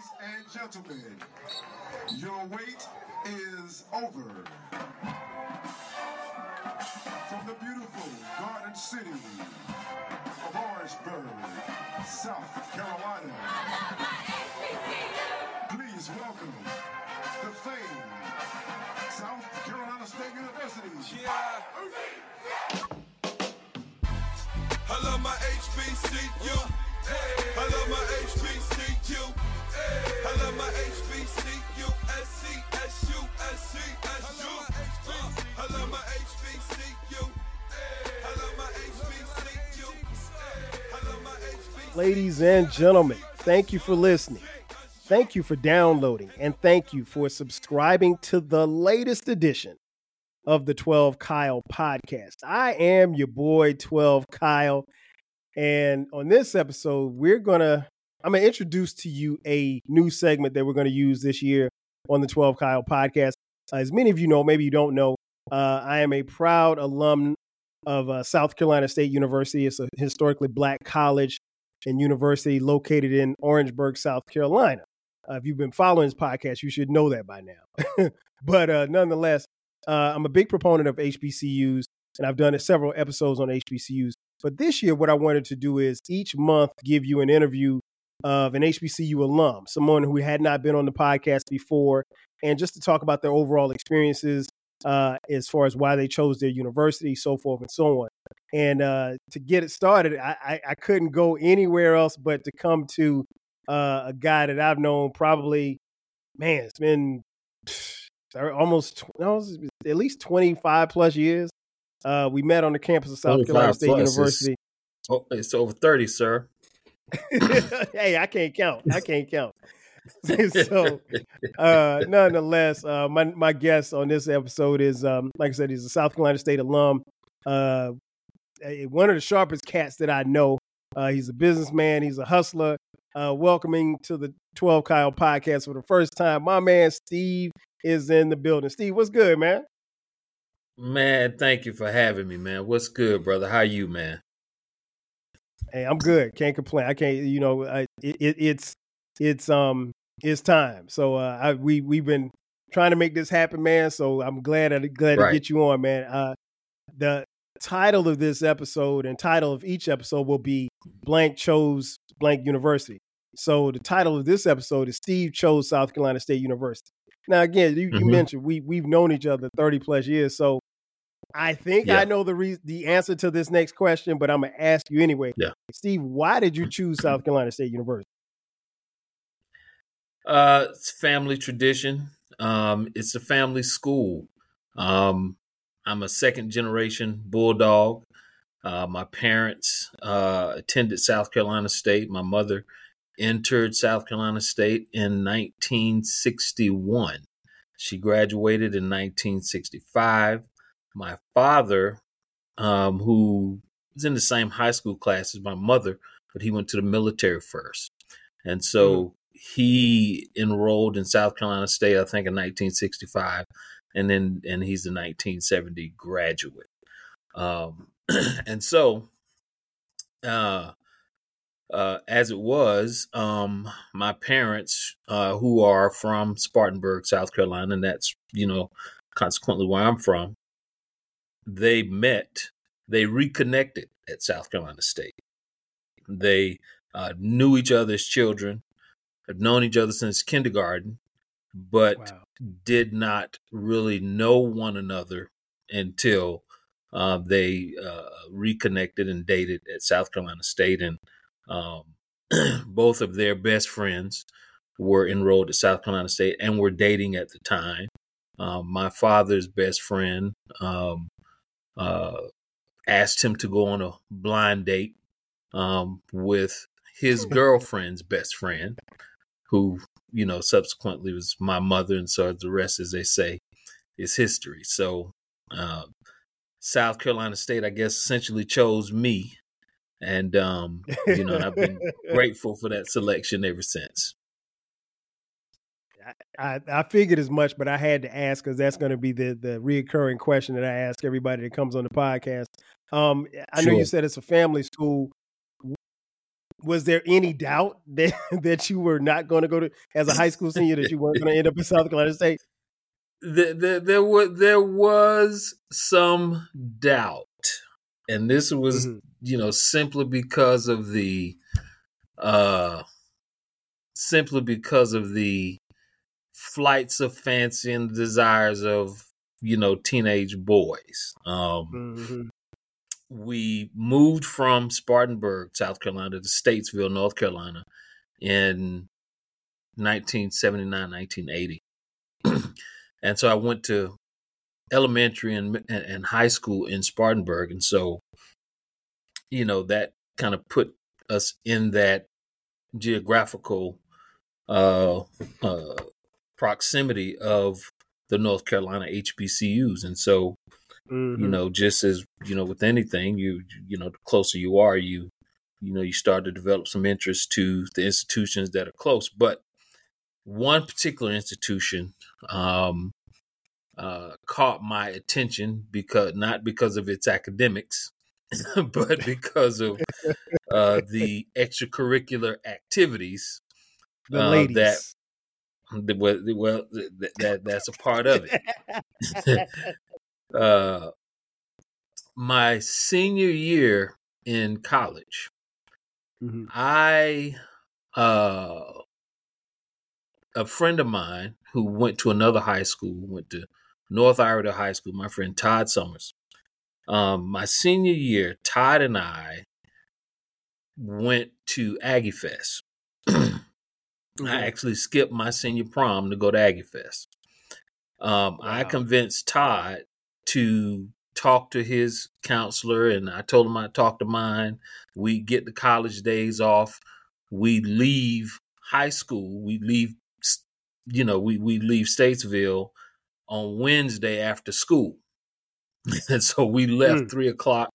Ladies and gentlemen, your wait is over. From the beautiful Garden City of Orangeburg, South Carolina, please welcome the famed South Carolina State University. I love my HBCU. I love my HBCU. I love my HBCU. SC, SU, SC, SU. I love my HBCU. I love my HBCU. I love my HBCU. Ladies and gentlemen, thank you for listening. Thank you for downloading, and thank you for subscribing to the latest edition of the 12 Kyle podcast. I am your boy, 12 Kyle. And on this episode, we're going to, I'm going to introduce to you a new segment that we're going to use this year on the 12 Kyle podcast. As many of you know, maybe you don't know, uh, I am a proud alum of uh, South Carolina State University. It's a historically black college and university located in Orangeburg, South Carolina. Uh, if you've been following this podcast, you should know that by now. but uh, nonetheless, uh, I'm a big proponent of HBCUs, and I've done several episodes on HBCUs. But this year, what I wanted to do is each month give you an interview of an HBCU alum, someone who had not been on the podcast before, and just to talk about their overall experiences uh, as far as why they chose their university, so forth and so on. And uh, to get it started, I, I, I couldn't go anywhere else but to come to uh, a guy that I've known probably, man, it's been almost no, at least 25 plus years. Uh, we met on the campus of South Carolina State plus University. Oh, it's over 30, sir. hey, I can't count. I can't count. so, uh, nonetheless, uh, my my guest on this episode is, um, like I said, he's a South Carolina State alum. Uh, one of the sharpest cats that I know. Uh, he's a businessman. He's a hustler. Uh, welcoming to the 12 Kyle podcast for the first time, my man Steve is in the building. Steve, what's good, man? Man, thank you for having me, man. What's good, brother? How you, man? Hey, I'm good. Can't complain. I can't. You know, I, it, it, it's it's um it's time. So uh, I, we we've been trying to make this happen, man. So I'm glad I glad Right. to get you on, man. Uh, the title of this episode and title of each episode will be blank chose blank university. So the title of this episode is Steve chose South Carolina State University. Now again, you, you Mhm. mentioned we we've known each other 30 plus years, so I think Yeah. I know the re- the answer to this next question, but I'm gonna ask you anyway. Yeah. Steve, why did you choose South Carolina State University? Uh, it's family tradition. Um, it's a family school. Um, I'm a second generation Bulldog. Uh, my parents uh, attended South Carolina State. My mother entered South Carolina State in 1961. She graduated in 1965. My father, um, who was in the same high school class as my mother, but he went to the military first. And so he enrolled in South Carolina State, I think, in 1965, and then and he's a 1970 graduate. Um, and so, uh, uh, as it was, um, my parents, uh, who are from Spartanburg, South Carolina, and that's you know consequently where I'm from, they met, they reconnected at South Carolina State. They uh, knew each other as children, have known each other since kindergarten, but Wow. did not really know one another until uh, they uh, reconnected and dated at South Carolina State. And um, both of their best friends were enrolled at South Carolina State and were dating at the time. Um, my father's best friend um, uh, asked him to go on a blind date um, with his girlfriend's best friend, who you know subsequently was my mother, and so the rest, as they say, is history. So, uh, South Carolina State, I guess, essentially chose me, and um, you know, and I've been grateful for that selection ever since. I, I figured as much, but I had to ask because that's going to be the the reoccurring question that I ask everybody that comes on the podcast. Um, I know you said it's a family school. was there any doubt that that you were not going to go to as a high school senior that you weren't going to end up in South Carolina State? There, there, there was there was some doubt, and this was Mhm. you know simply because of the uh simply because of the flights of fancy and desires of you know teenage boys. Um, Mhm. we moved from Spartanburg, South Carolina, to Statesville, North Carolina in 1979, 1980. and so I went to elementary and, and, and high school in Spartanburg. And so, you know, that kind of put us in that geographical uh, uh, proximity of the North Carolina HBCUs. And so, you Mhm. know just as you know with anything you you know the closer you are you you know you start to develop some interest to the institutions that are close but one particular institution um uh caught my attention because not because of its academics but because of uh the extracurricular activities the uh, that well, well that, that that's a part of it uh, my senior year in college, Mhm. I uh, a friend of mine who went to another high school, went to North Iredell High School, my friend Todd Summers. Um, my senior year, Todd and I went to Aggie Fest. I actually skipped my senior prom to go to Aggie Fest. Um, I convinced Todd to talk to his counselor, and I told him I'd talk to mine. We get the college days off. We leave high school. We leave, you know, we, we leave Statesville on Wednesday after school. and so we left Mm. three o'clock,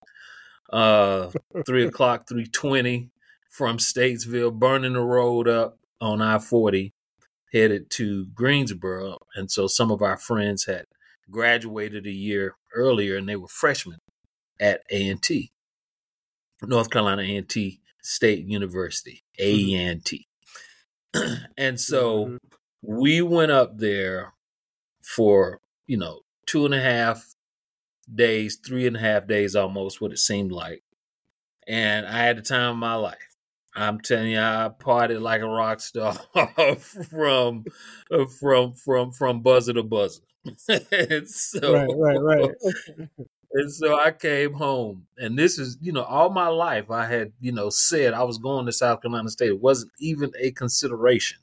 uh, three o'clock, three twenty from Statesville, burning the road up on I forty, headed to Greensboro. And so some of our friends had graduated a year earlier, and they were freshmen at A and T, North Carolina A and T State University, A and T. And so Mhm. we went up there for you know two and a half days, three and a half days almost, what it seemed like. And I had the time of my life. I'm telling you, I partied like a rock star from from from from buzzer to buzzer. and so, Right, right, right. and so I came home, and this is, you know, all my life I had, you know, said I was going to South Carolina State. It wasn't even a consideration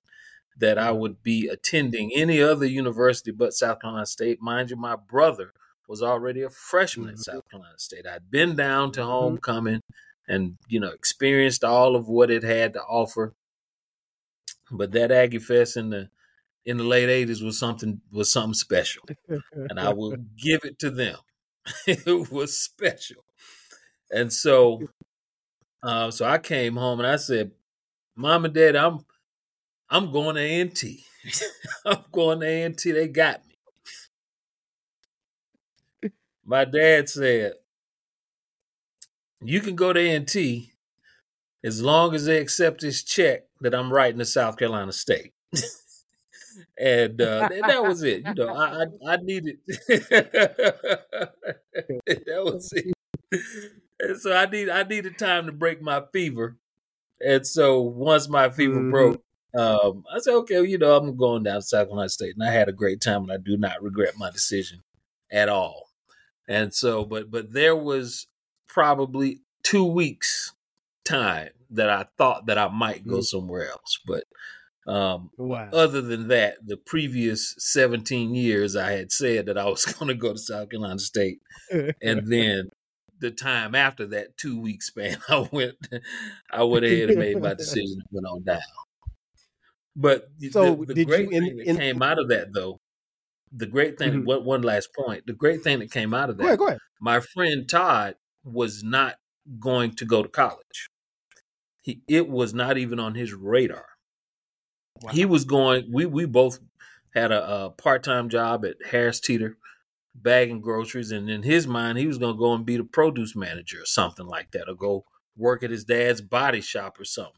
that I would be attending any other university but South Carolina State. Mind you, my brother was already a freshman at Mhm. South Carolina State. I'd been down to Mhm. homecoming and, you know, experienced all of what it had to offer. But that Aggie Fest in the in the late eighties was something was something special. And I will give it to them. it was special. And so uh, so I came home and I said, Mom and Dad, I'm I'm going to NT. I'm going to NT. They got me. My dad said, You can go to NT as long as they accept this check that I'm writing to South Carolina State. and uh, that, was it. You know, I I, I needed that was it. And so I need I needed time to break my fever. And so once my fever Mhm. broke, um, I said, okay, well, you know, I'm going down to South Carolina State, and I had a great time, and I do not regret my decision at all. And so, but but there was probably two weeks time that I thought that I might go Mhm. somewhere else, but um, Wow. other than that, the previous 17 years I had said that I was going to go to South Carolina State, and then the time after that two week span, I went, I went ahead and made my decision and went on down. But the- So the, the great you in- thing that in- came out of that, though, the great thing, Mhm. one, one last point, the great thing that came out of go ahead, that, go ahead. my friend Todd was not going to go to college. He, it was not even on his radar. He was going. We we both had a, a part time job at Harris Teeter, bagging groceries, and in his mind, he was going to go and be the produce manager or something like that, or go work at his dad's body shop or something.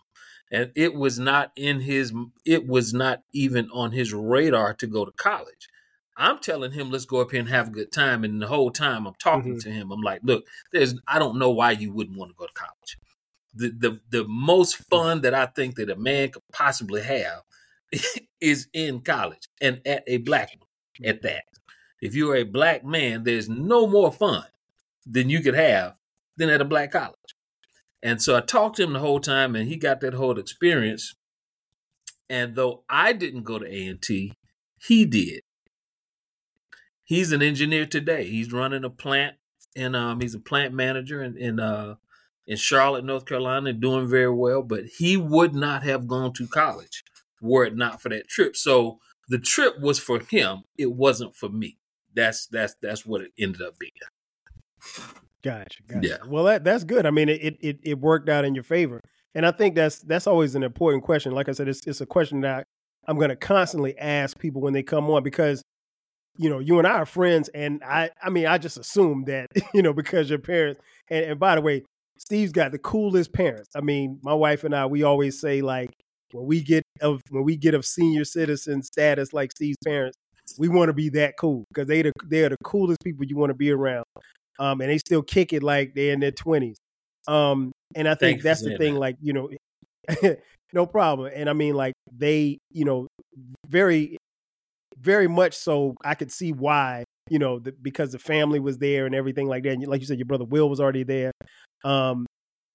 And it was not in his it was not even on his radar to go to college. I'm telling him let's go up here and have a good time and the whole time I'm talking Mm-hmm. to him I'm like, "Look, there's I don't know why you wouldn't want to go to college." The the the most fun that I think that a man could possibly have is in college and at a black one at that. If you're a black man, there's no more fun than you could have than at a black college. And so I talked to him the whole time, and he got that whole experience. And though I didn't go to A and T, he did. He's an engineer today. He's running a plant, and um, he's a plant manager in in, uh, in Charlotte, North Carolina, doing very well. But he would not have gone to college were it not for that trip. So the trip was for him. It wasn't for me. That's that's that's what it ended up being. Gotcha. gotcha. Yeah. Well, that that's good. I mean, it, it it worked out in your favor, and I think that's that's always an important question. Like I said, it's it's a question that I'm going to constantly ask people when they come on because you know you and I are friends, and I I mean I just assume that you know because your parents. And, and by the way, Steve's got the coolest parents. I mean, my wife and I we always say like when we get of when we get of senior citizen status like Steve's parents, we want to be that cool because they the, they're the coolest people you want to be around um, and they still kick it like they're in their twenties. Um, and I think for that's the thing. that. Like you know, no problem. And I mean, like they, you know, very, very much so. I could see why. You know, the, because the family was there and everything like that. And like you said, your brother Will was already there. Um,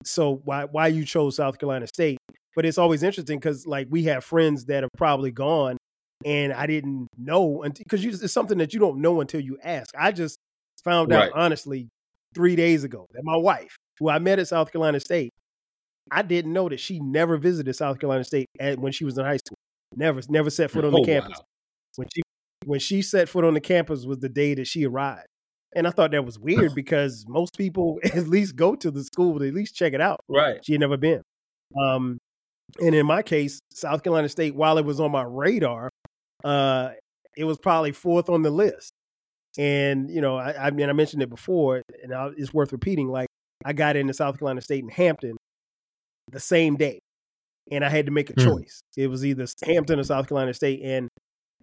so why why you chose South Carolina State? But it's always interesting because like we have friends that have probably gone, and I didn't know because it's something that you don't know until you ask. I just found out honestly three days ago that my wife, who I met at South Carolina State, I didn't know that she never visited South Carolina State at, when she was in high school. Never, never set foot on the Oh, campus. wow. When she when she set foot on the campus was the day that she arrived. And I thought that was weird because most people at least go to the school to at least check it out. Right. She had never been. Um, and in my case, South Carolina State, while it was on my radar, uh, it was probably fourth on the list. And you know, I, I mean, I mentioned it before, and I, it's worth repeating. Like, I got into South Carolina State in Hampton the same day, and I had to make a Hmm. choice. It was either Hampton or South Carolina State, and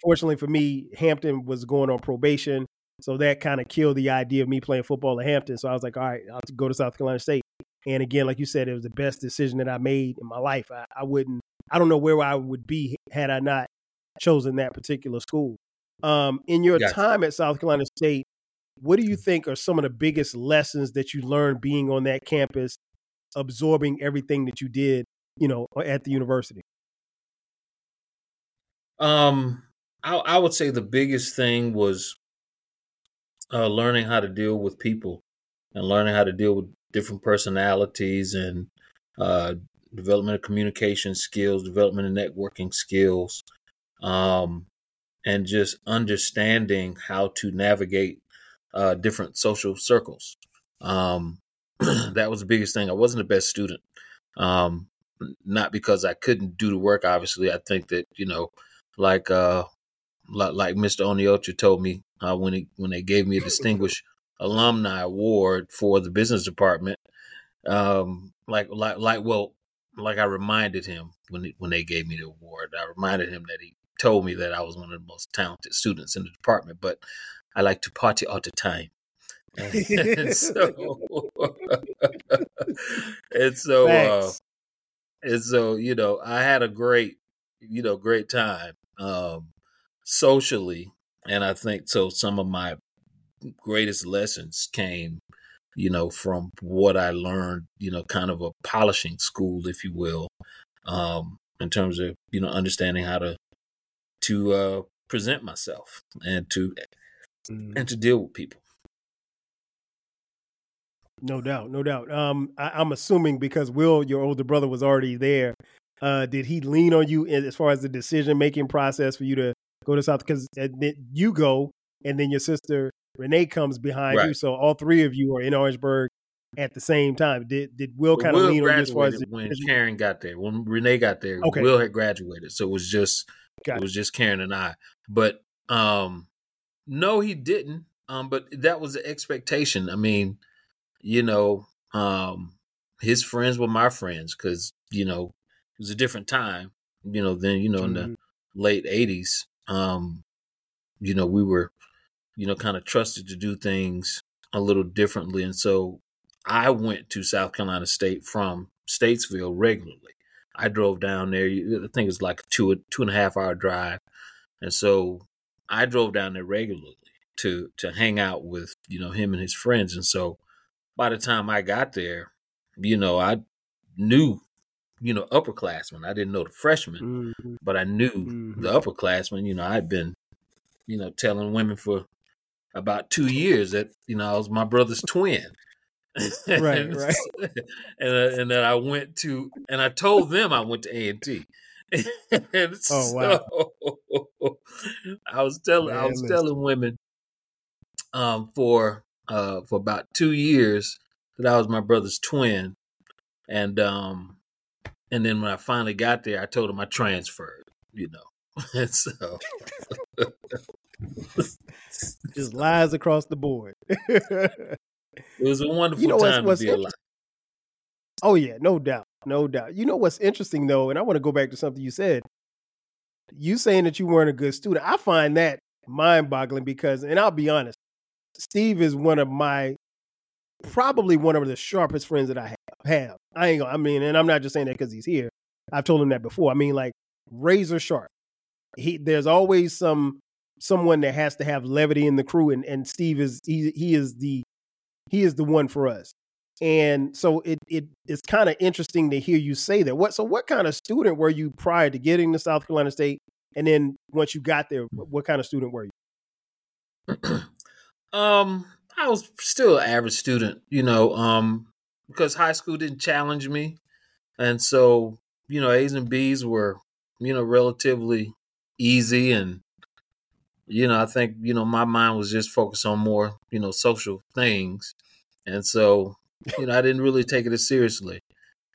fortunately for me, Hampton was going on probation, so that kind of killed the idea of me playing football at Hampton. So I was like, all right, I'll go to South Carolina State. And again, like you said, it was the best decision that I made in my life. I, I wouldn't, I don't know where I would be had I not chosen that particular school. Um, in your Gotcha. time at South Carolina State, what do you think are some of the biggest lessons that you learned being on that campus, absorbing everything that you did, you know, at the university? Um, I, I would say the biggest thing was uh, learning how to deal with people and learning how to deal with different personalities and uh, development of communication skills, development of networking skills, um, and just understanding how to navigate uh, different social circles. Um, that was the biggest thing. I wasn't the best student, um, not because I couldn't do the work. Obviously, I think that you know, like uh, like, Mr. Oniocha told me uh, when he when they gave me a distinguished alumni award for the business department. Um, like like like well, like I reminded him when he, when they gave me the award. I reminded him that he told me that I was one of the most talented students in the department, but I like to party all the time. and so, and so, uh, and so, you know, I had a great, you know, great time um, socially, and I think so. Some of my greatest lessons came, you know, from what I learned, you know, kind of a polishing school, if you will, um, in terms of you know understanding how to to uh, present myself and to Mhm. and to deal with people. No doubt, no doubt. Um, I, I'm assuming because Will, your older brother, was already there. Uh, did he lean on you as far as the decision making process for you to go to South? Because you go, and then your sister Renee comes behind you, so all three of you are in Orangeburg at the same time. Did did Will kind of lean on as far as when decision- Karen got there. When Renee got there, Okay. Will had graduated, so it was just Got it was just Karen and I. But um, no, he didn't. Um, but that was the expectation. I mean, you know, um, his friends were my friends because you know it was a different time. You know, then you know in Mhm. the late '80s, um, you know we were, you know, kind of trusted to do things a little differently, and so I went to South Carolina State from Statesville regularly. I drove down there. I think it was like a two two and a half hour drive, and so I drove down there regularly to to hang out with you know him and his friends. And so by the time I got there, you know I knew you know upperclassmen. I didn't know the freshmen, Mhm. but I knew Mhm. the upperclassmen. You know I'd been you know telling women for about two years that you know I was my brother's twin. Right, and, right. And uh, and then I went to and I told them I went to A and T. and Oh, wow. I was telling I was telling women um for uh for about two years that I was my brother's twin. And um and then when I finally got there I told him I transferred, you know. and so Just lies across the board. it was a wonderful You know what's- time what's to be alive. Oh yeah, no doubt, no doubt. You know what's interesting though, and I want to go back to something you said. You saying that you weren't a good student, I find that mind-boggling because, and I'll be honest, Steve is one of my probably one of the sharpest friends that I have. I ain't gonna, I mean, and I'm not just saying that because he's here. I've told him that before. I mean, like razor sharp. He there's always some someone that has to have levity in the crew, and and Steve is he he is the he is the one for us. And so it it is kind of interesting to hear you say that. What so what kind of student were you prior to getting to South Carolina State? And then once you got there, what kind of student were you? Um, I was still an average student, you know, um, because high school didn't challenge me. And so, you know, A's and B's were, you know, relatively easy. And, you know, I think, you know, my mind was just focused on more, you know, social things. And so, you know, I didn't really take it as seriously.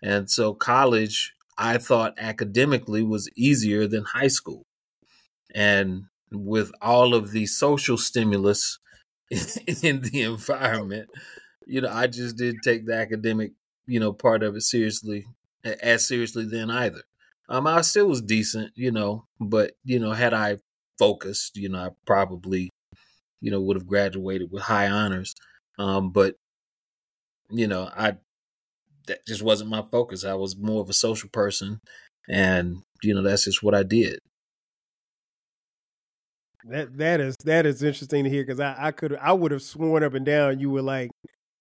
And so college, I thought academically was easier than high school. And with all of the social stimulus in the environment, you know, I just didn't take the academic, you know, part of it seriously as seriously then either. Um, I still was decent, you know, but you know, had I focused, you know, I probably, you know, would have graduated with high honors. Um, but you know, I that just wasn't my focus. I was more of a social person, and you know, that's just what I did. That that is that is interesting to hear because I I could I would have sworn up and down you were like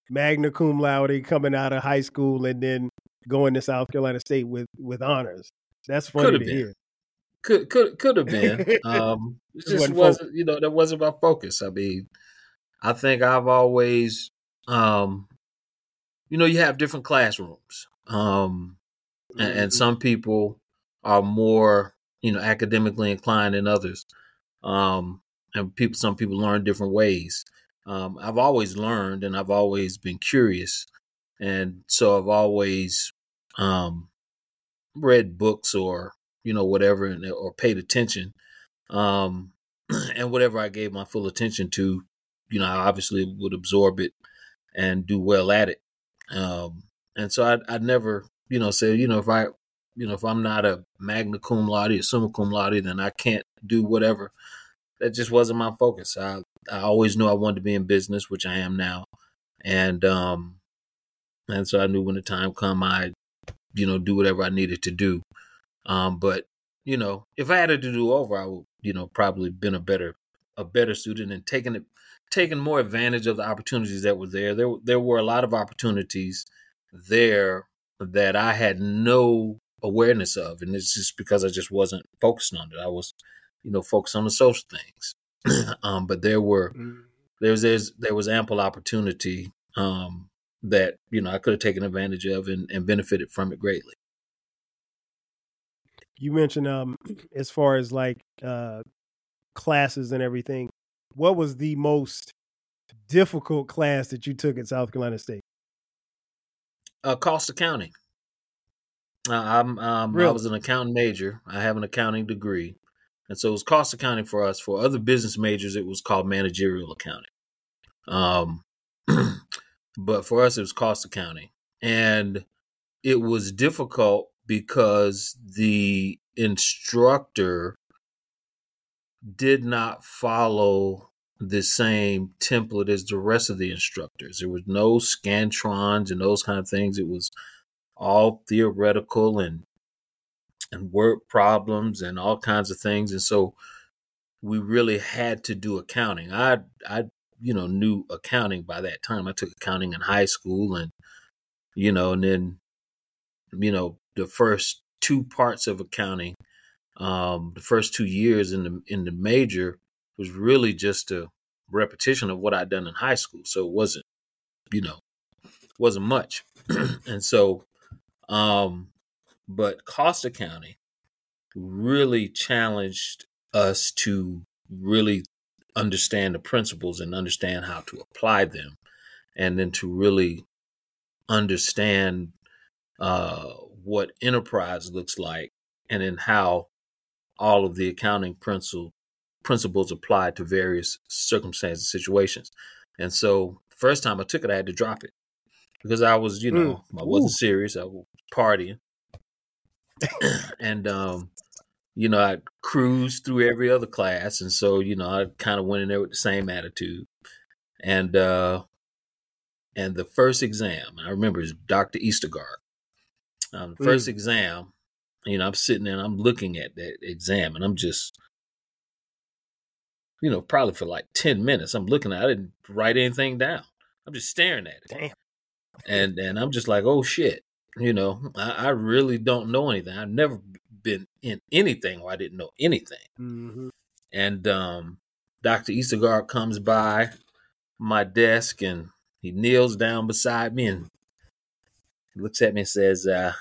magna cum laude coming out of high school and then going to South Carolina State with with honors. That's funny Could have to been. hear. Could could could have been. Um, it Just wasn't wasn't, you know, that wasn't my focus. I mean, I think I've always, um, you know, you have different classrooms, um, and, and Mhm. some people are more, you know, academically inclined than others, um, and people, some people learn different ways. Um, I've always learned, and I've always been curious, and so I've always, um, read books or you know whatever and, or paid attention um and whatever i gave my full attention to you know i obviously would absorb it and do well at it um and so i i never you know say you know if i you know if i'm not a magna cum laude or summa cum laude then i can't do whatever. That just wasn't my focus. I i always knew i wanted to be in business which i am now. And um and so i knew when the time come i you know do whatever i needed to do. Um, but you know, if I had it to do over, I would, you know, probably been a better a better student and taken it taken more advantage of the opportunities that were there. There there were a lot of opportunities there that I had no awareness of, and it's just because I just wasn't focused on it. I was, you know, focused on the social things. um, but there were Mhm. there's there's there was ample opportunity um, that you know I could have taken advantage of and, and benefited from it greatly. You mentioned um as far as like uh classes and everything, what was the most difficult class that you took at South Carolina State? Uh, cost accounting. Uh, I'm um, I was an accounting major. I have an accounting degree, and so it was cost accounting for us. For other business majors, it was called managerial accounting. Um, but for us, it was cost accounting, and it was difficult because the instructor did not follow the same template as the rest of the instructors. There was no scantrons and those kind of things. It was all theoretical and and word problems and all kinds of things. And so we really had to do accounting. I I you know knew accounting by that time. I took accounting in high school and you know and then you know the first two parts of accounting um the first 2 years in the in the major was really just a repetition of what I'd done in high school. So it wasn't you know wasn't much. and so um but cost accounting really challenged us to really understand the principles and understand how to apply them and then to really understand uh, what enterprise looks like and then how all of the accounting principle, principles apply to various circumstances situations and so first time i took it i had to drop it because i was you know mm. i wasn't Ooh. serious i partying and um you know, I cruised through every other class, and so you know, I kind of went in there with the same attitude. And uh, and the first exam, I remember, is Dr. Eastergaard. Um, the first mm. exam, you know, I'm sitting there, and I'm looking at that exam, and I'm just, you know, probably for like ten minutes, I'm looking at. it. I didn't write anything down. I'm just staring at it. Damn. And and I'm just like, oh shit, you know, I, I really don't know anything. I've never been in anything or I didn't know anything. Mm-hmm. And um, Dr. Eastergaard comes by my desk and he kneels down beside me and looks at me and says, uh,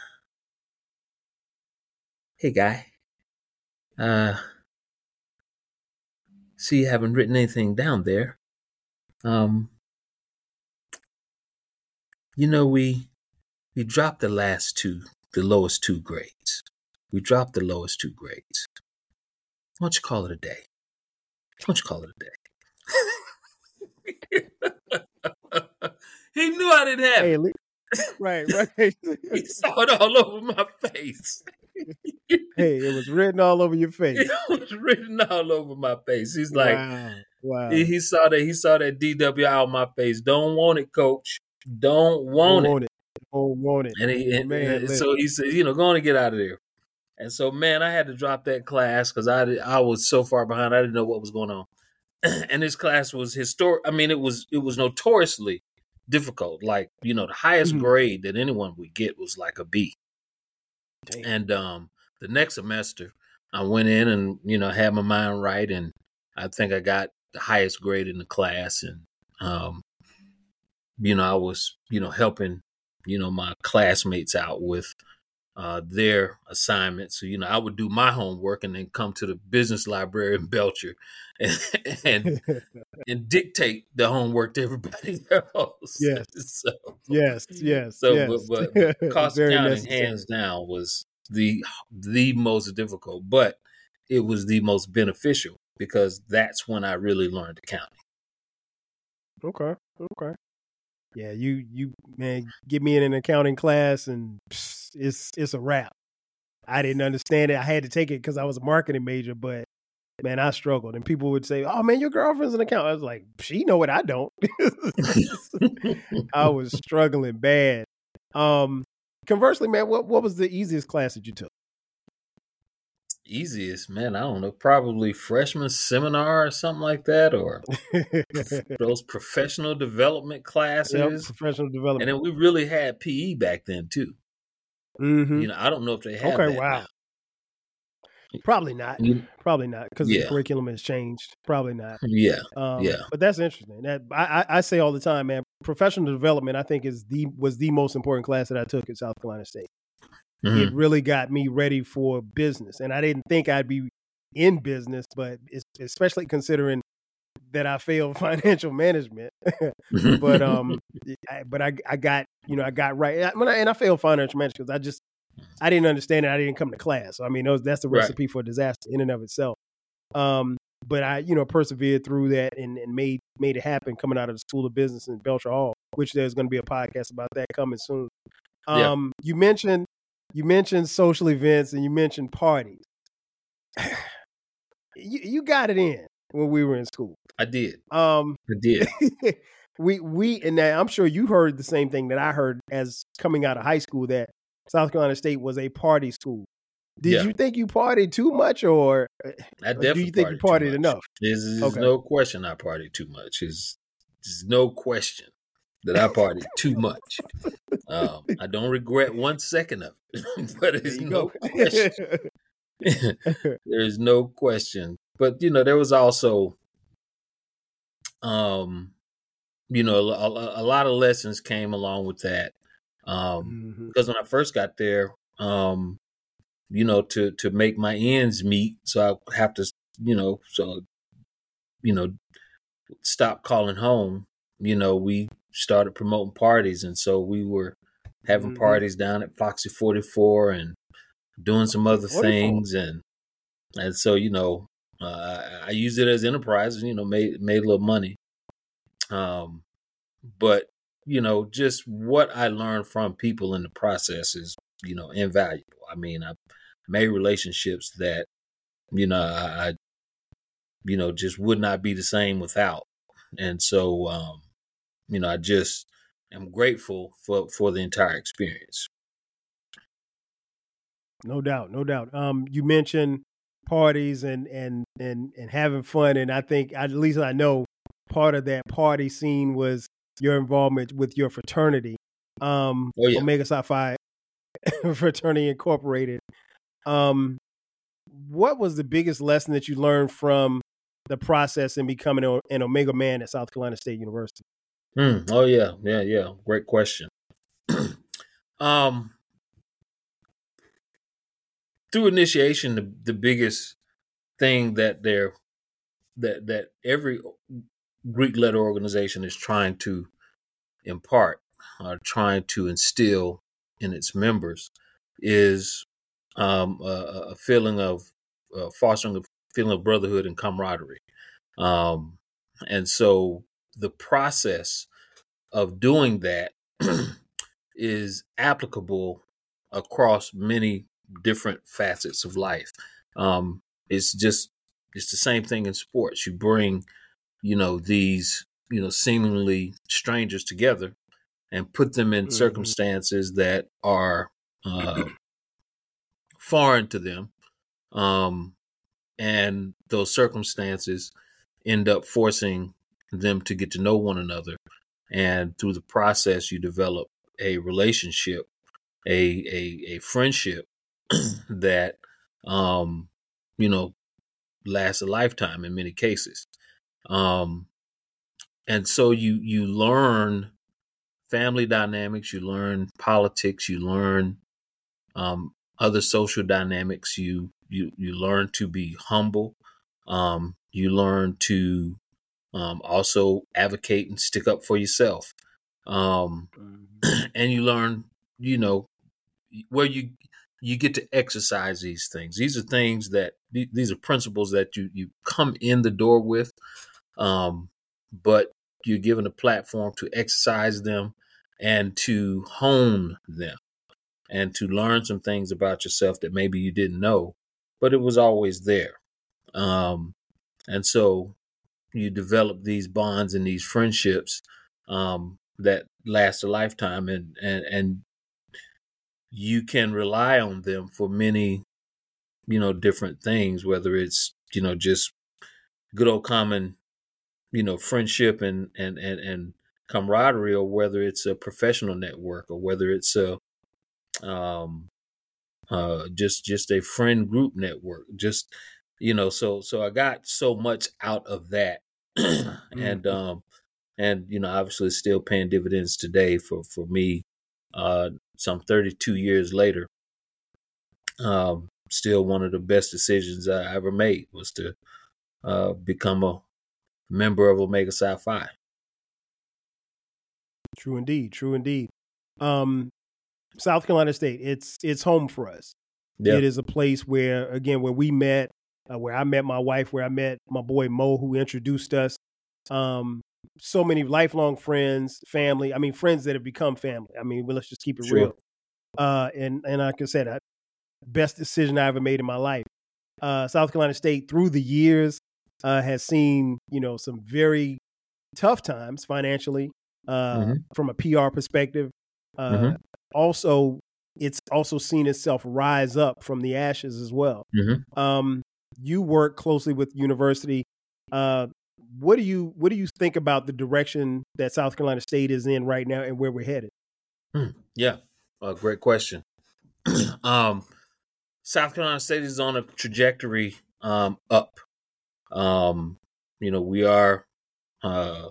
Hey, guy. Uh, see, you haven't written anything down there. Um, you know, we we dropped the last two, the lowest two grades. We dropped the lowest two grades. Why don't you call it a day? Why don't you call it a day? he knew I didn't have hey, it. Right, right. he saw it all over my face. hey, it was written all over your face. It was written all over my face. He's like, wow. wow. He, he, saw that. He saw that DWI on my face. Don't want it, coach. Don't want, Don't want it. Don't want it. And, he, and, Man, and so he said, you know, go on and get out of there. And so, man, I had to drop that class because I I was so far behind. I didn't know what was going on. and this class was historic. I mean, it was it was notoriously difficult. Like you know, the highest mm-hmm. grade that anyone would get was like a B. Damn. And um, the next semester, I went in and you know had my mind right, and I think I got the highest grade in the class, and um, you know I was you know helping you know my classmates out with uh, their assignments. So, you know, I would do my homework and then come to the business library in Belcher and and, and dictate the homework to everybody else. Yes. so, yes. Yes. So, yes. but, but cost accounting, hands down, was the the most difficult, but it was the most beneficial because that's when I really learned accounting. Okay. Okay. Yeah, you you man, get me in an accounting class and it's it's a wrap. I didn't understand it. I had to take it because I was a marketing major, but man, I struggled. And people would say, "Oh man, your girlfriend's an accountant." I was like, "She know what I don't." I was struggling bad. Um, conversely, man, what what was the easiest class that you took? Easiest, man, I don't know, probably freshman seminar or something like that, or those professional development classes. Yep, professional development. And then we really had PE back then too. Mm-hmm. You know, I don't know if they have. Okay, wow. Now. Probably not. Probably not because yeah. the curriculum has changed. Probably not. Yeah. Um, yeah. But that's interesting. That I, I say all the time, man. Professional development, I think, is the was the most important class that I took at South Carolina State. Mm-hmm. It really got me ready for business. And I didn't think I'd be in business, but especially considering that I failed financial management. but um, I, but I I got you know I got right, I, and I failed financial management because I just I didn't understand it. I didn't come to class. So, I mean, those, that's the recipe right. for disaster in and of itself. Um, but I you know persevered through that and, and made made it happen coming out of the School of Business in Belcher Hall, which there's going to be a podcast about that coming soon. Yeah. Um, you mentioned you mentioned social events and you mentioned parties. you, you got it in when we were in school. I did. Um, I did. we we and I'm sure you heard the same thing that I heard as coming out of high school that South Carolina State was a party school. Did Yeah. you think you partied too much, or I Or definitely do you think you partied enough? There's, there's Okay. no question I partied too much. There's, there's no question that I partied too much. Um, I don't regret one second of it, but you no question. there's no question. But you know, there was also, um, you know, a, a, a lot of lessons came along with that. Um, Mhm. because when I first got there, um, you know, to to make my ends meet, so I have to, you know, so you know, stop calling home. You know, we started promoting parties, and so we were having Mhm. parties down at Foxy Forty Four and doing some other 44. things, and and so you know, uh, I I used it as enterprise, and you know, made made a little money. Um, but you know, just what I learned from people in the process is, you know, invaluable. I mean, I made relationships that, you know, I, I you know, just would not be the same without. And so, um, you know, I just am grateful for for the entire experience. No doubt, no doubt. Um, you mentioned parties and and and and having fun, and I think at least I know part of that party scene was your involvement with your fraternity, um, Oh, yeah. Omega Psi Phi Fraternity Incorporated. Um, what was the biggest lesson that you learned from the process in becoming an Omega man at South Carolina State University? Hmm. Oh yeah, yeah, yeah. Great question. um, through initiation, the, the biggest thing that they're that that every Greek letter organization is trying to impart, or trying to instill in its members, is um, a, a feeling of uh, fostering a feeling of brotherhood and camaraderie. Um, and so the process of doing that is applicable across many different facets of life. Um, it's just it's the same thing in sports. You bring, you know, these you know seemingly strangers together and put them in Mhm. circumstances that are uh, foreign to them, um, and those circumstances end up forcing them to get to know one another. And through the process you develop a relationship a a, a friendship that um you know lasts a lifetime in many cases. Um and so you you learn family dynamics you learn politics you learn um other social dynamics. You you you learn to be humble. Um you learn to um, also advocate and stick up for yourself. Um, and you learn you know where you you get to exercise these things. These are things that these are principles that you you come in the door with um, but you're given a platform to exercise them and to hone them and to learn some things about yourself that maybe you didn't know but it was always there. Um, and so you develop these bonds and these friendships um, that last a lifetime and, and and you can rely on them for many you know different things whether it's you know just good old common you know friendship and and and, and camaraderie or whether it's a professional network or whether it's a um uh just just a friend group network just you know so so i got so much out of that and um and you know obviously still paying dividends today for for me uh some 32 years later um still one of the best decisions i ever made was to uh become a member of omega psi phi True indeed. True indeed. Um, South Carolina State, it's it's home for us. yeah It is a place where, again, where we met, uh, where I met my wife, where I met my boy Mo, who introduced us. Um, so many lifelong friends, family. I mean, friends that have become family. I mean, well, let's just keep it Sure. real. Uh, and and like I said, I, best decision I ever made in my life. Uh, South Carolina State through the years uh, has seen you know some very tough times financially uh, Mhm. from a PR perspective. Uh, Mhm. Also, it's also seen itself rise up from the ashes as well. Mhm. Um, you work closely with university. Uh, what do you what do you think about the direction that South Carolina State is in right now and where we're headed? Yeah, uh, great question. um, South Carolina State is on a trajectory um, up. Um, you know, we are uh,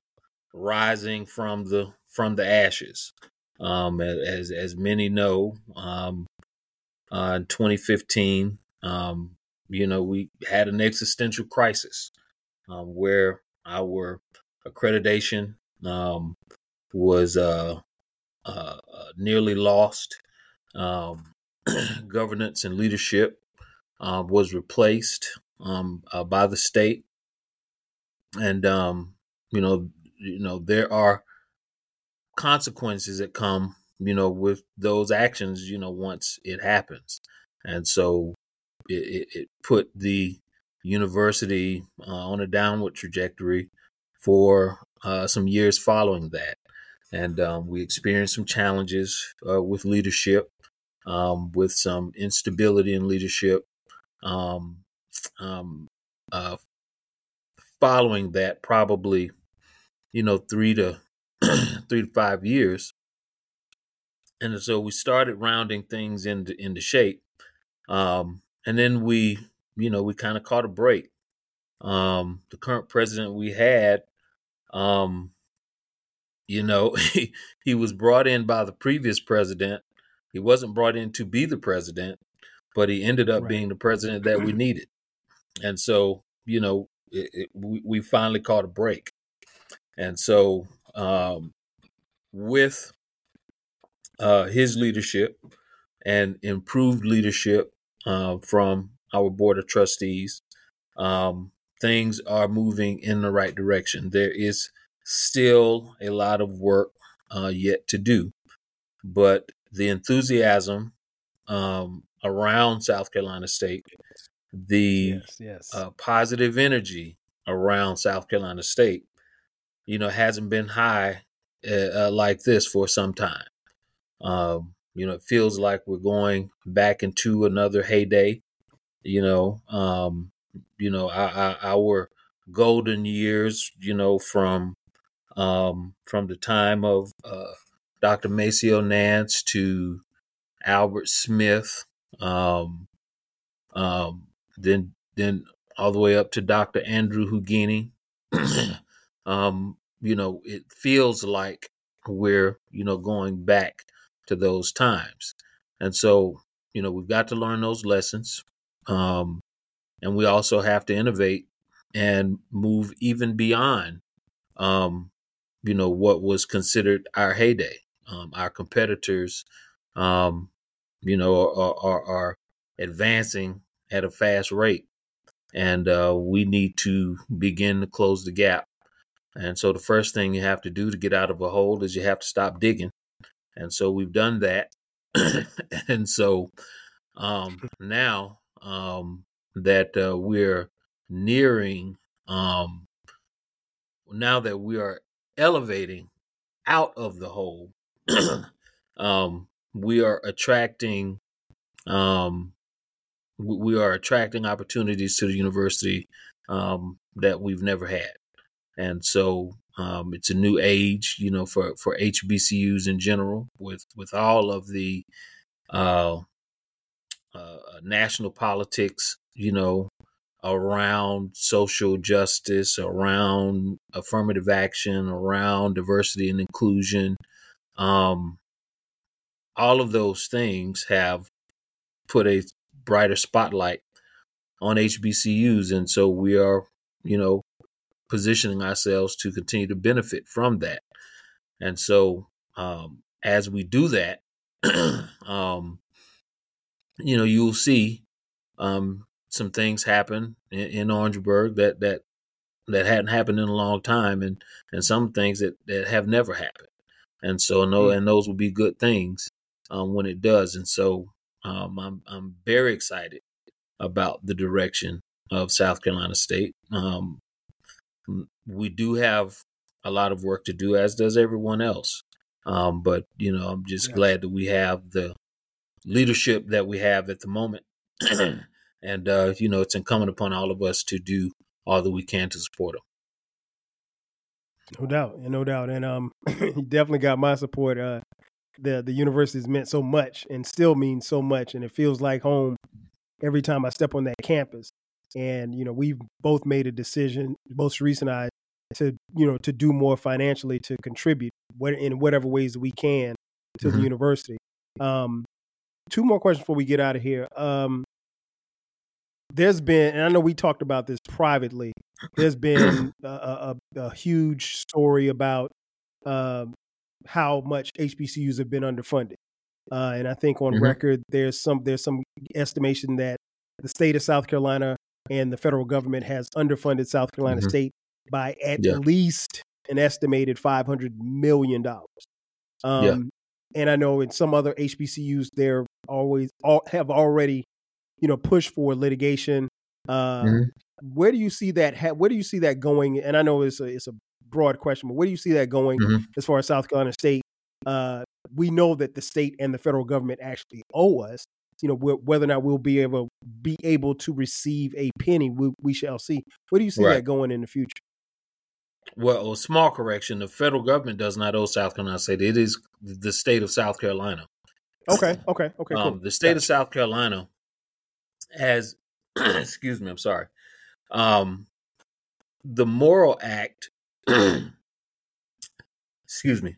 rising from the from the ashes. Um, as as many know, um, uh, in 2015, um, you know, we had an existential crisis um, where our accreditation um, was uh, uh, uh, nearly lost. Um, governance and leadership um, was replaced um, uh, by the state, and um, you know, you know, there are consequences that come, you know, with those actions. You know, once it happens, and so it, it, put the university uh, on a downward trajectory for uh, some years following that and um, we experienced some challenges uh, with leadership, um, with some instability in leadership. Um, um, uh, following that, probably, you know, three to three to five years, and so we started rounding things into into shape, um, and then we, you know, we kind of caught a break. Um, the current president we had, um, you know, he, he was brought in by the previous president. He wasn't brought in to be the president, but he ended up Right. being the president that we needed. And so, you know, it, it, we, we finally caught a break. And so, um, with uh, his leadership and improved leadership uh, from our board of trustees, um, things are moving in the right direction. There is still a lot of work uh, yet to do, but the enthusiasm um, around South Carolina State, the Yes, yes. uh, positive energy around South Carolina State, you know, hasn't been high uh, uh, like this for some time. Um, you know, it feels like we're going back into another heyday. You know, um, you know, our, our, golden years. You know, from um, from the time of uh, Dr. Maceo Nance to Albert Smith, um, um, then then all the way up to Dr. Andrew Hugine. um, you know, it feels like we're you know going back to those times, and so you know we've got to learn those lessons, um, and we also have to innovate and move even beyond um, you know what was considered our heyday. Um, our competitors, um, you know, are, are, are advancing at a fast rate, and uh, we need to begin to close the gap. And so, the first thing you have to do to get out of a hole is you have to stop digging. And so, we've done that. and so, um, now um, that uh, we're nearing, um, now that we are elevating out of the hole, um, we are attracting, um, we, we are attracting opportunities to the university um, that we've never had, and so um, it's a new age, you know, for for HBCUs in general, with with all of the uh, uh, national politics, you know, around social justice, around affirmative action, around diversity and inclusion. Um, all of those things have put a brighter spotlight on HBCUs. And so we are, you know, positioning ourselves to continue to benefit from that. And so um, as we do that, um, you know, you'll see um, some things happen in, in Orangeburg that that that hadn't happened in a long time, and and some things that that have never happened. And so no, mm-hmm. and those will be good things um, when it does. And so um, I'm I'm very excited about the direction of South Carolina State. Um, we do have a lot of work to do, as does everyone else. Um, but you know, I'm just glad that we have the leadership that we have at the moment, and uh, you know, it's incumbent upon all of us to do all that we can to support them. No doubt, and no doubt, and um, he definitely got my support. Uh, the the university has meant so much and still means so much, and it feels like home every time I step on that campus. And you know, we've both made a decision, most recent I, to you know to do more financially to contribute in whatever ways we can to mm-hmm. the university. Um, two more questions before we get out of here. Um, there's been, and I know we talked about this privately. There's been a, a, a huge story about um, how much HBCUs have been underfunded, uh, and I think on mm-hmm. record there's some there's some estimation that the state of South Carolina and the federal government has underfunded South Carolina mm-hmm. State by at yeah. least an estimated five hundred million dollars. Um, yeah. And I know in some other HBCUs, they're always all, have already, you know, pushed for litigation. Uh, mm-hmm. Where do you see that? Ha- where do you see that going? And I know it's a it's a broad question, but where do you see that going mm-hmm. as far as South Carolina State? Uh, we know that the state and the federal government actually owe us. You know, whether or not we'll be able be able to receive a penny, we, we shall see. Where do you see right. that going in the future? Well, a small correction: the federal government does not owe South Carolina State. It is the state of South Carolina. Okay, okay, okay. Cool. Um, the state gotcha. of South Carolina has, excuse me, I'm sorry. Um, the Morrill Act, excuse me.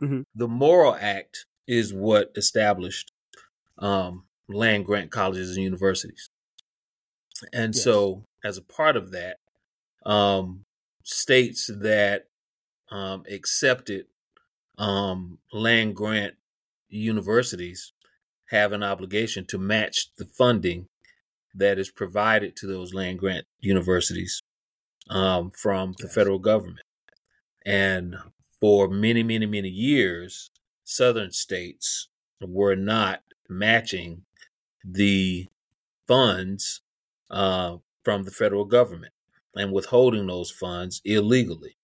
Mm-hmm. The Morrill Act is what established um, land grant colleges and universities, and yes. so as a part of that, um, states that um, accepted um, land grant universities have an obligation to match the funding that is provided to those land grant universities um, from the federal government. And for many, many, many years, southern states were not matching the funds uh, from the federal government and withholding those funds illegally.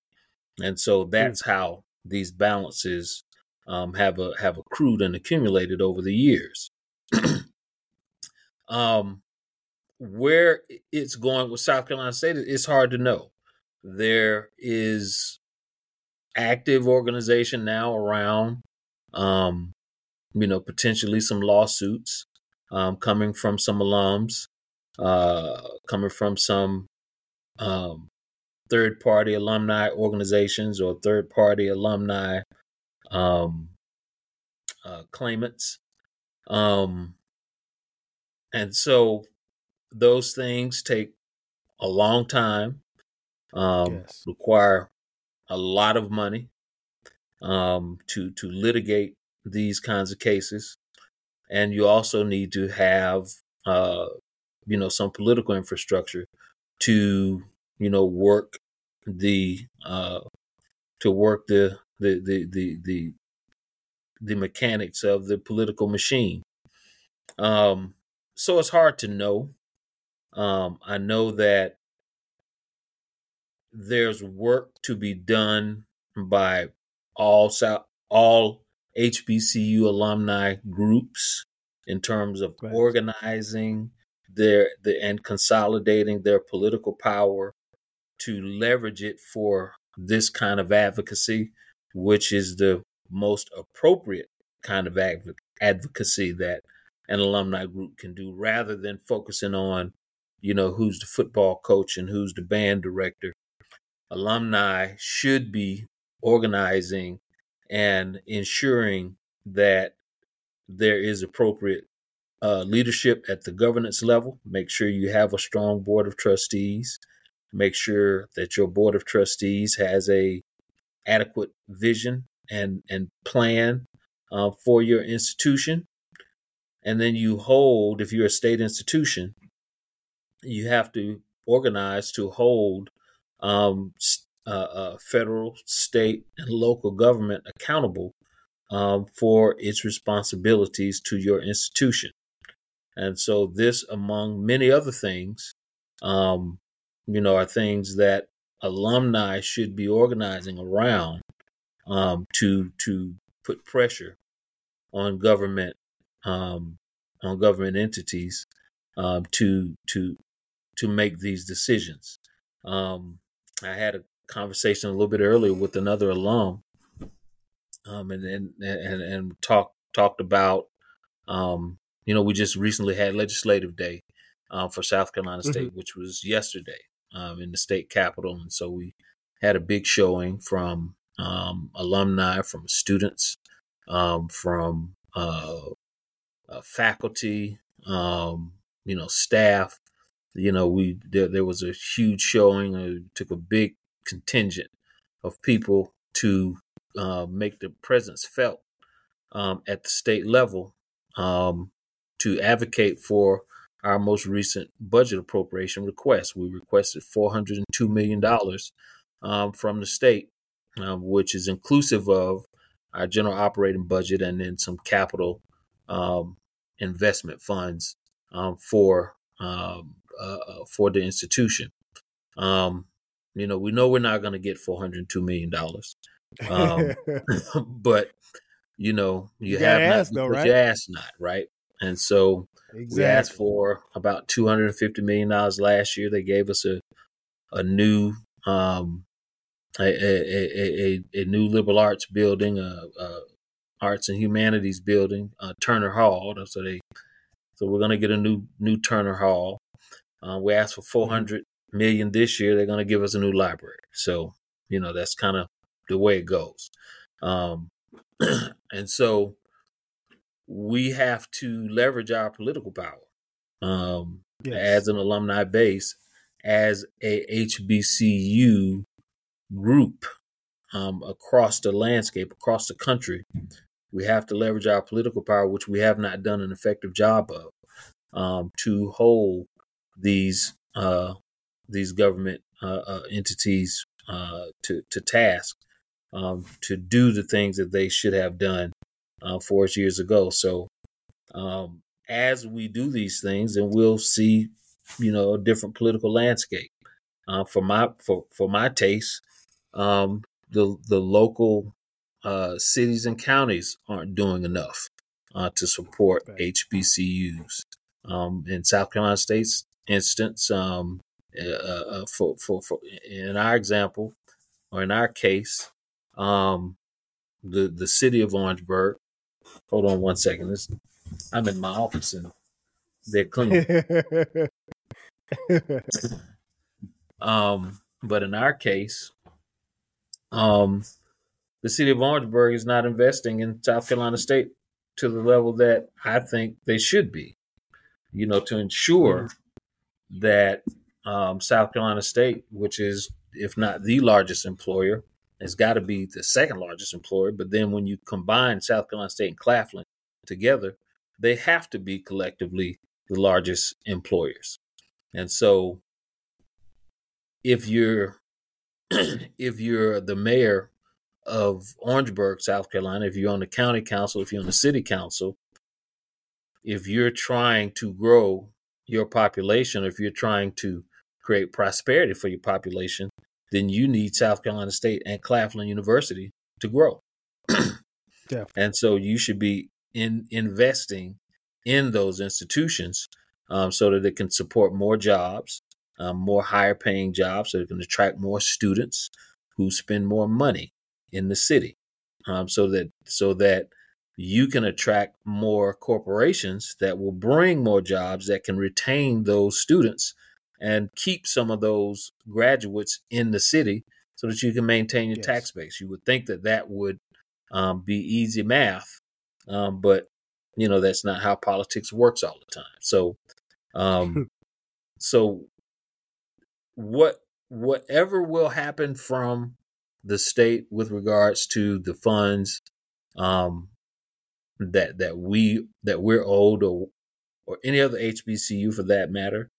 And so hmm. that's how these balances um, have a, have accrued and accumulated over the years. um, where it's going with South Carolina State, it's hard to know. There is active organization now around, um, you know, potentially some lawsuits um, coming from some alums, uh, coming from some um, third party alumni organizations or third party alumni um, uh, claimants. Um, and so those things take a long time, um, yes. require a lot of money um, to to litigate these kinds of cases, and you also need to have uh, you know some political infrastructure to you know work the uh to work the the the the the, the mechanics of the political machine. Um so it's hard to know. Um i know that there's work to be done by all South, all HBCU alumni groups in terms of right. organizing their the, and consolidating their political power to leverage it for this kind of advocacy, which is the most appropriate kind of adv- advocacy that an alumni group can do rather than focusing on, you know, who's the football coach and who's the band director. Alumni should be organizing and ensuring that there is appropriate uh, leadership at the governance level. Make sure you have a strong board of trustees. Make sure that your board of trustees has a adequate vision and and plan uh, for your institution. And then you hold, if you're a state institution, you have to organize to hold um, uh, uh, federal, state, and local government accountable um, for its responsibilities to your institution. And so, this, among many other things, um, you know, are things that alumni should be organizing around um, to to put pressure on government um, on government entities um, to to to make these decisions. Um, I had a conversation a little bit earlier with another alum, um, and and and and talked talked about um, you know we just recently had Legislative Day uh, for South Carolina mm-hmm. State, mm-hmm. which was yesterday um, in the state capitol, and so we had a big showing from um, alumni, from students, um, from uh, uh, faculty, um, you know, staff. You know, we there, there was a huge showing. It took a big contingent of people to uh, make the presence felt um, at the state level um, to advocate for our most recent budget appropriation request. We requested $402 million um, from the state, um, which is inclusive of our general operating budget and then some capital um, investment funds um, for uh, uh, for the institution. Um, you know, we know we're not going to get four hundred two million dollars, um, but you know, you, you have not, though, right? ask not, right? And so exactly. we asked for about two hundred and fifty million dollars last year. They gave us a a new um, a, a, a, a, new liberal arts building, a, a arts and humanities building, uh, Turner Hall. So they, so we're going to get a new new Turner Hall. Uh, we asked for four hundred million this year. They're going to give us a new library. So you know that's kind of the way it goes. Um, and so we have to leverage our political power um, yes. as an alumni base, as a HBCU group um, across the landscape, across the country. We have to leverage our political power, which we have not done an effective job of, um, to hold these uh, these government uh, uh, entities uh, to to task um, to do the things that they should have done uh, four years ago. So um, as we do these things, then we'll see, you know, a different political landscape. Uh, for my for for my taste, um, the the local uh, cities and counties aren't doing enough uh, to support HBCUs. Um, in South Carolina State's instance, um, uh, uh, for, for, for in our example, or in our case, um, the the city of Orangeburg. Hold on one second. This, I'm in my office and they're clean. um, but in our case, um, the city of Orangeburg is not investing in South Carolina State to the level that I think they should be. You know, to ensure mm-hmm. that um, South Carolina State, which is if not the largest employer, has got to be the second largest employer. But then when you combine South Carolina State and Claflin together, they have to be collectively the largest employers. And so if you're if you're the mayor of Orangeburg, South Carolina, if you're on the county council, if you're on the city council, if you're trying to grow your population, if you're trying to create prosperity for your population, then you need South Carolina State and Claflin University to grow. yeah. And so you should be in investing in those institutions um, so that it can support more jobs, um, more higher paying jobs, so it can attract more students who spend more money in the city, um, so that so that you can attract more corporations that will bring more jobs that can retain those students and keep some of those graduates in the city so that you can maintain your yes. tax base. You would think that that would um, be easy math, um, but you know that's not how politics works all the time. So, um, so what whatever will happen from the state with regards to the funds um, that that we that we're owed or or any other HBCU for that matter,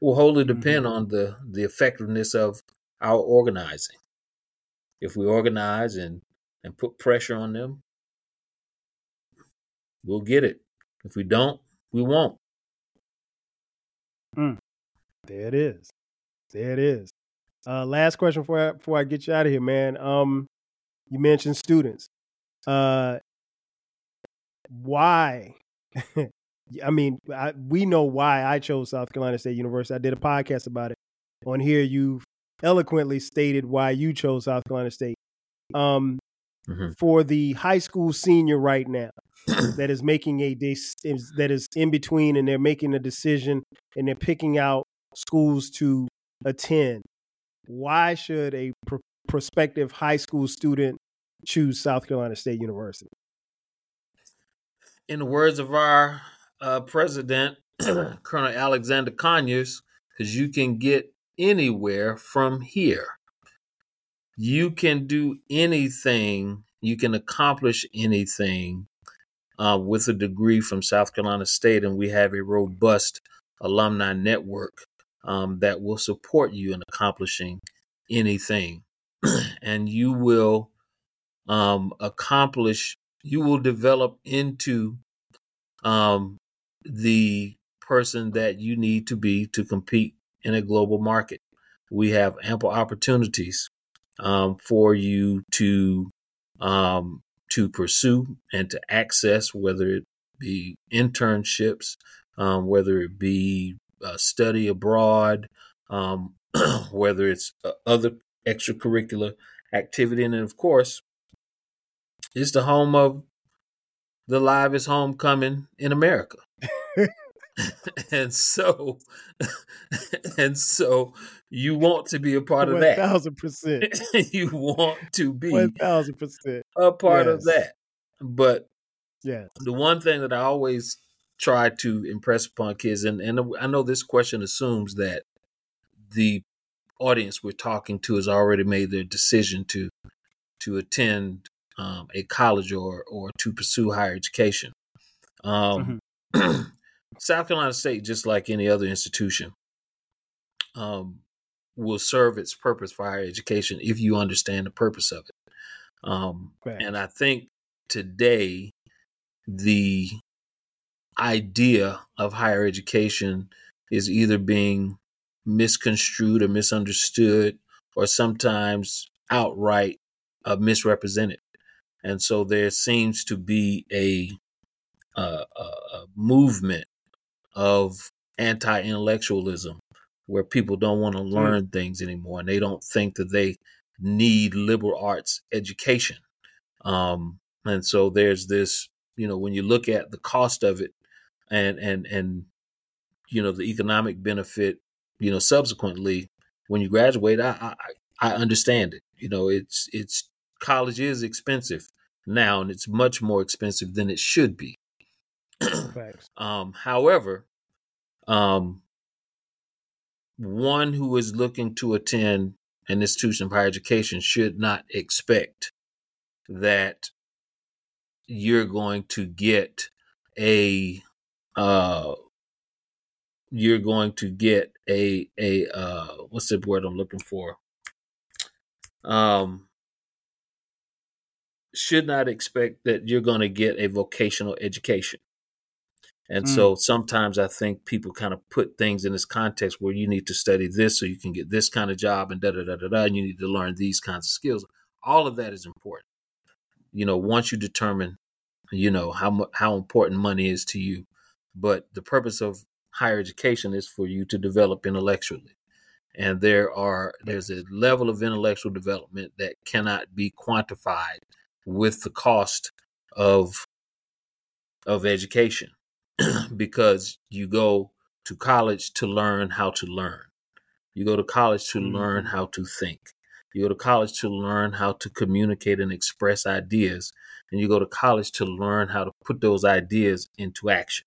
will wholly depend mm-hmm. on the the effectiveness of our organizing. If we organize and and put pressure on them, we'll get it. If we don't, we won't. Mm. There it is. There it is. Uh, last question before I, before I get you out of here, man. Um, you mentioned students. Uh, why? I mean, I, we know why I chose South Carolina State University. I did a podcast about it. On here, you eloquently stated why you chose South Carolina State. Um, mm-hmm. For the high school senior right now that is making a that is in between, and they're making a decision, and they're picking out schools to attend. Why should a pr- prospective high school student choose South Carolina State University? In the words of our uh, president, Colonel Alexander Conyers, because you can get anywhere from here. You can do anything, you can accomplish anything uh, with a degree from South Carolina State, and we have a robust alumni network um, that will support you in accomplishing anything. and you will um, accomplish, you will develop into um, the person that you need to be to compete in a global market. We have ample opportunities um, for you to um, to pursue and to access, whether it be internships, um, whether it be uh, study abroad, um, whether it's uh, other extracurricular activity, and of course, it's the home of the livest homecoming in America. and so and so you want to be a part of that. Thousand percent. you want to be one thousand percent a part yes. of that. But yeah, the one thing that I always try to impress upon kids, and, and I know this question assumes that the audience we're talking to has already made their decision to to attend um, a college or or to pursue higher education. Um, mm-hmm. South Carolina State, just like any other institution, um, will serve its purpose for higher education if you understand the purpose of it. Um, right. And I think today the idea of higher education is either being misconstrued or misunderstood, or sometimes outright uh, misrepresented. And so there seems to be a, uh, a movement of anti intellectualism where people don't want to hmm. learn mm. things anymore and they don't think that they need liberal arts education. Um, and so there's this, you know, when you look at the cost of it and, and, and, you know, the economic benefit, you know, subsequently when you graduate, I, I, I understand it. You know, it's, it's, college is expensive now and it's much more expensive than it should be. um, however, um, one who is looking to attend an institution of higher education should not expect that you're going to get a uh, you're going to get a a uh, what's the word I'm looking for? Um, should not expect that you're going to get a vocational education. And mm. so sometimes I think people kind of put things in this context where you need to study this so you can get this kind of job and da da da da da, and you need to learn these kinds of skills. All of that is important. You know, once you determine, you know how how important money is to you, but the purpose of higher education is for you to develop intellectually, and there are there's a level of intellectual development that cannot be quantified with the cost of of education because you go to college to learn how to learn. You go to college to mm-hmm. learn how to think. You go to college to learn how to communicate and express ideas. And you go to college to learn how to put those ideas into action.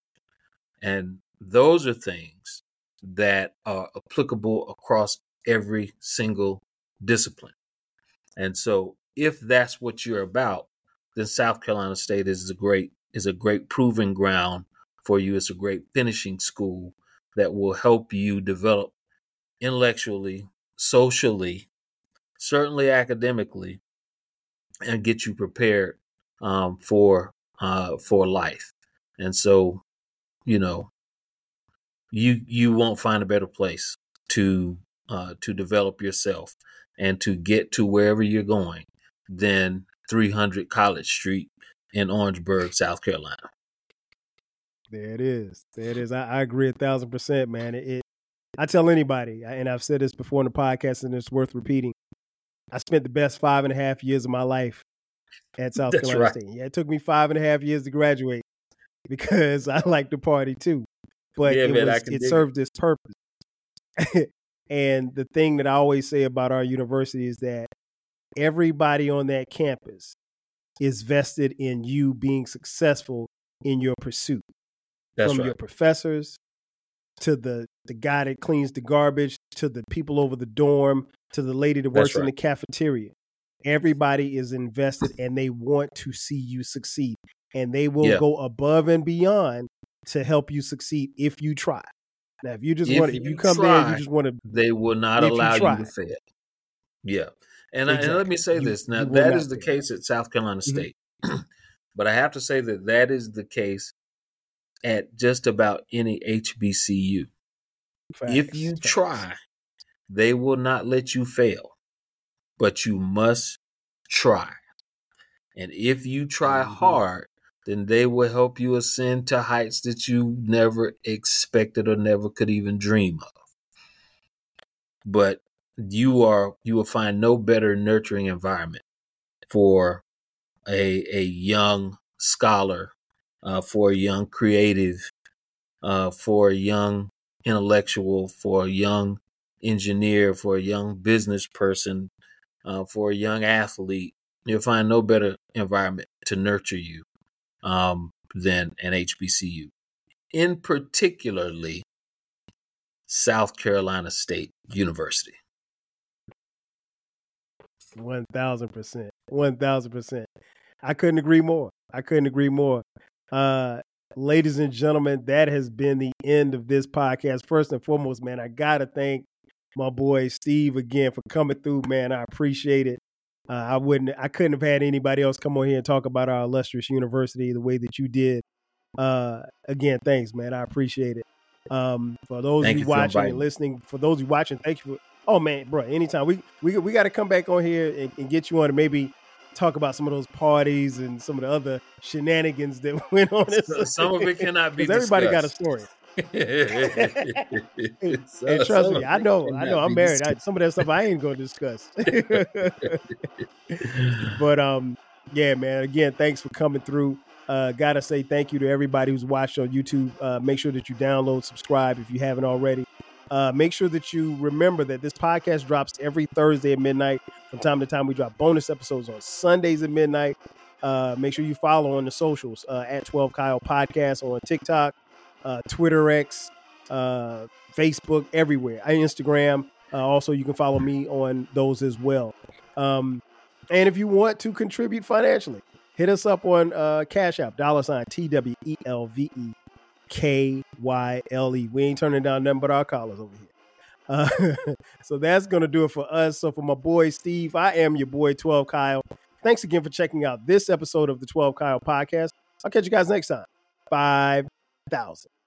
And those are things that are applicable across every single discipline. And so if that's what you're about, then South Carolina State is a great is a great proving ground for you. It's a great finishing school that will help you develop intellectually, socially, certainly academically, and get you prepared um, for uh, for life. And so, you know, you you won't find a better place to uh, to develop yourself and to get to wherever you're going than 300 College Street in Orangeburg, South Carolina. There it is. There it is. I, I agree a thousand percent, man. It, it, I tell anybody, and I've said this before in the podcast, and it's worth repeating. I spent the best five and a half years of my life at South That's Carolina right. State. Yeah, it took me five and a half years to graduate because I like to party too. But Yeah, it, man, was, it served its purpose. and the thing that I always say about our university is that everybody on that campus is vested in you being successful in your pursuit That's from right. your professors to the the guy that cleans the garbage to the people over the dorm to the lady that works in the cafeteria everybody is invested and they want to see you succeed and they will Yeah. go above and beyond to help you succeed if you try now if you just want if you come there and you just want to they will not If you allow you, to fail. Yeah. And, I, and let me say You- this now, that is the fail. case at South Carolina Mhm. State. but I have to say that that is the case at just about any HBCU. if you facts. try, they will not let you fail, but you must try. And if you try Mhm. hard, then they will help you ascend to heights that you never expected or never could even dream of. But you are you will find no better nurturing environment for a a young scholar, uh, for a young creative, uh, for a young intellectual, for a young engineer, for a young business person, uh, for a young athlete. You'll find no better environment to nurture you um, than an HBCU. In particularly, South Carolina State University. One thousand percent. One thousand percent. I couldn't agree more. I couldn't agree more. Uh, ladies and gentlemen, that has been the end of this podcast. First and foremost, man, I gotta thank my boy Steve again for coming through, man. I appreciate it. Uh, I wouldn't, I couldn't have had anybody else come on here and talk about our illustrious university the way that you did. Uh, again, thanks, man. I appreciate it. Um, for those Thank of you you watching and listening, for those of you watching, thank you for. Oh man, bro, anytime we we we got to come back on here and, and get you on and maybe talk about some of those parties and some of the other shenanigans that went on. So- some of it cannot be everybody got a story. So- and trust me, I know, I know, I'm married. I, some of that stuff I ain't gonna discuss. but um, yeah, man. Again, thanks for coming through. Uh, gotta say thank you to everybody who's watched on YouTube. Uh, make sure that you download, subscribe if you haven't already. Uh, make sure that you remember that this podcast drops every Thursday at midnight. From time to time, we drop bonus episodes on Sundays at midnight. Uh, make sure you follow on the socials uh, at 12 Kyle Podcast on TikTok, uh, Twitter X, uh, Facebook, everywhere. I Instagram. Uh, also, you can follow me on those as well. Um, and if you want to contribute financially, hit us up on uh, Cash App, dollar sign T W E L V E K Y L E. We ain't turning down nothing but our collars over here. Uh, so that's going to do it for us. So for my boy Steve, I am your boy 12 Kyle. Thanks again for checking out this episode of the 12 Kyle podcast. I'll catch you guys next time. 5,000.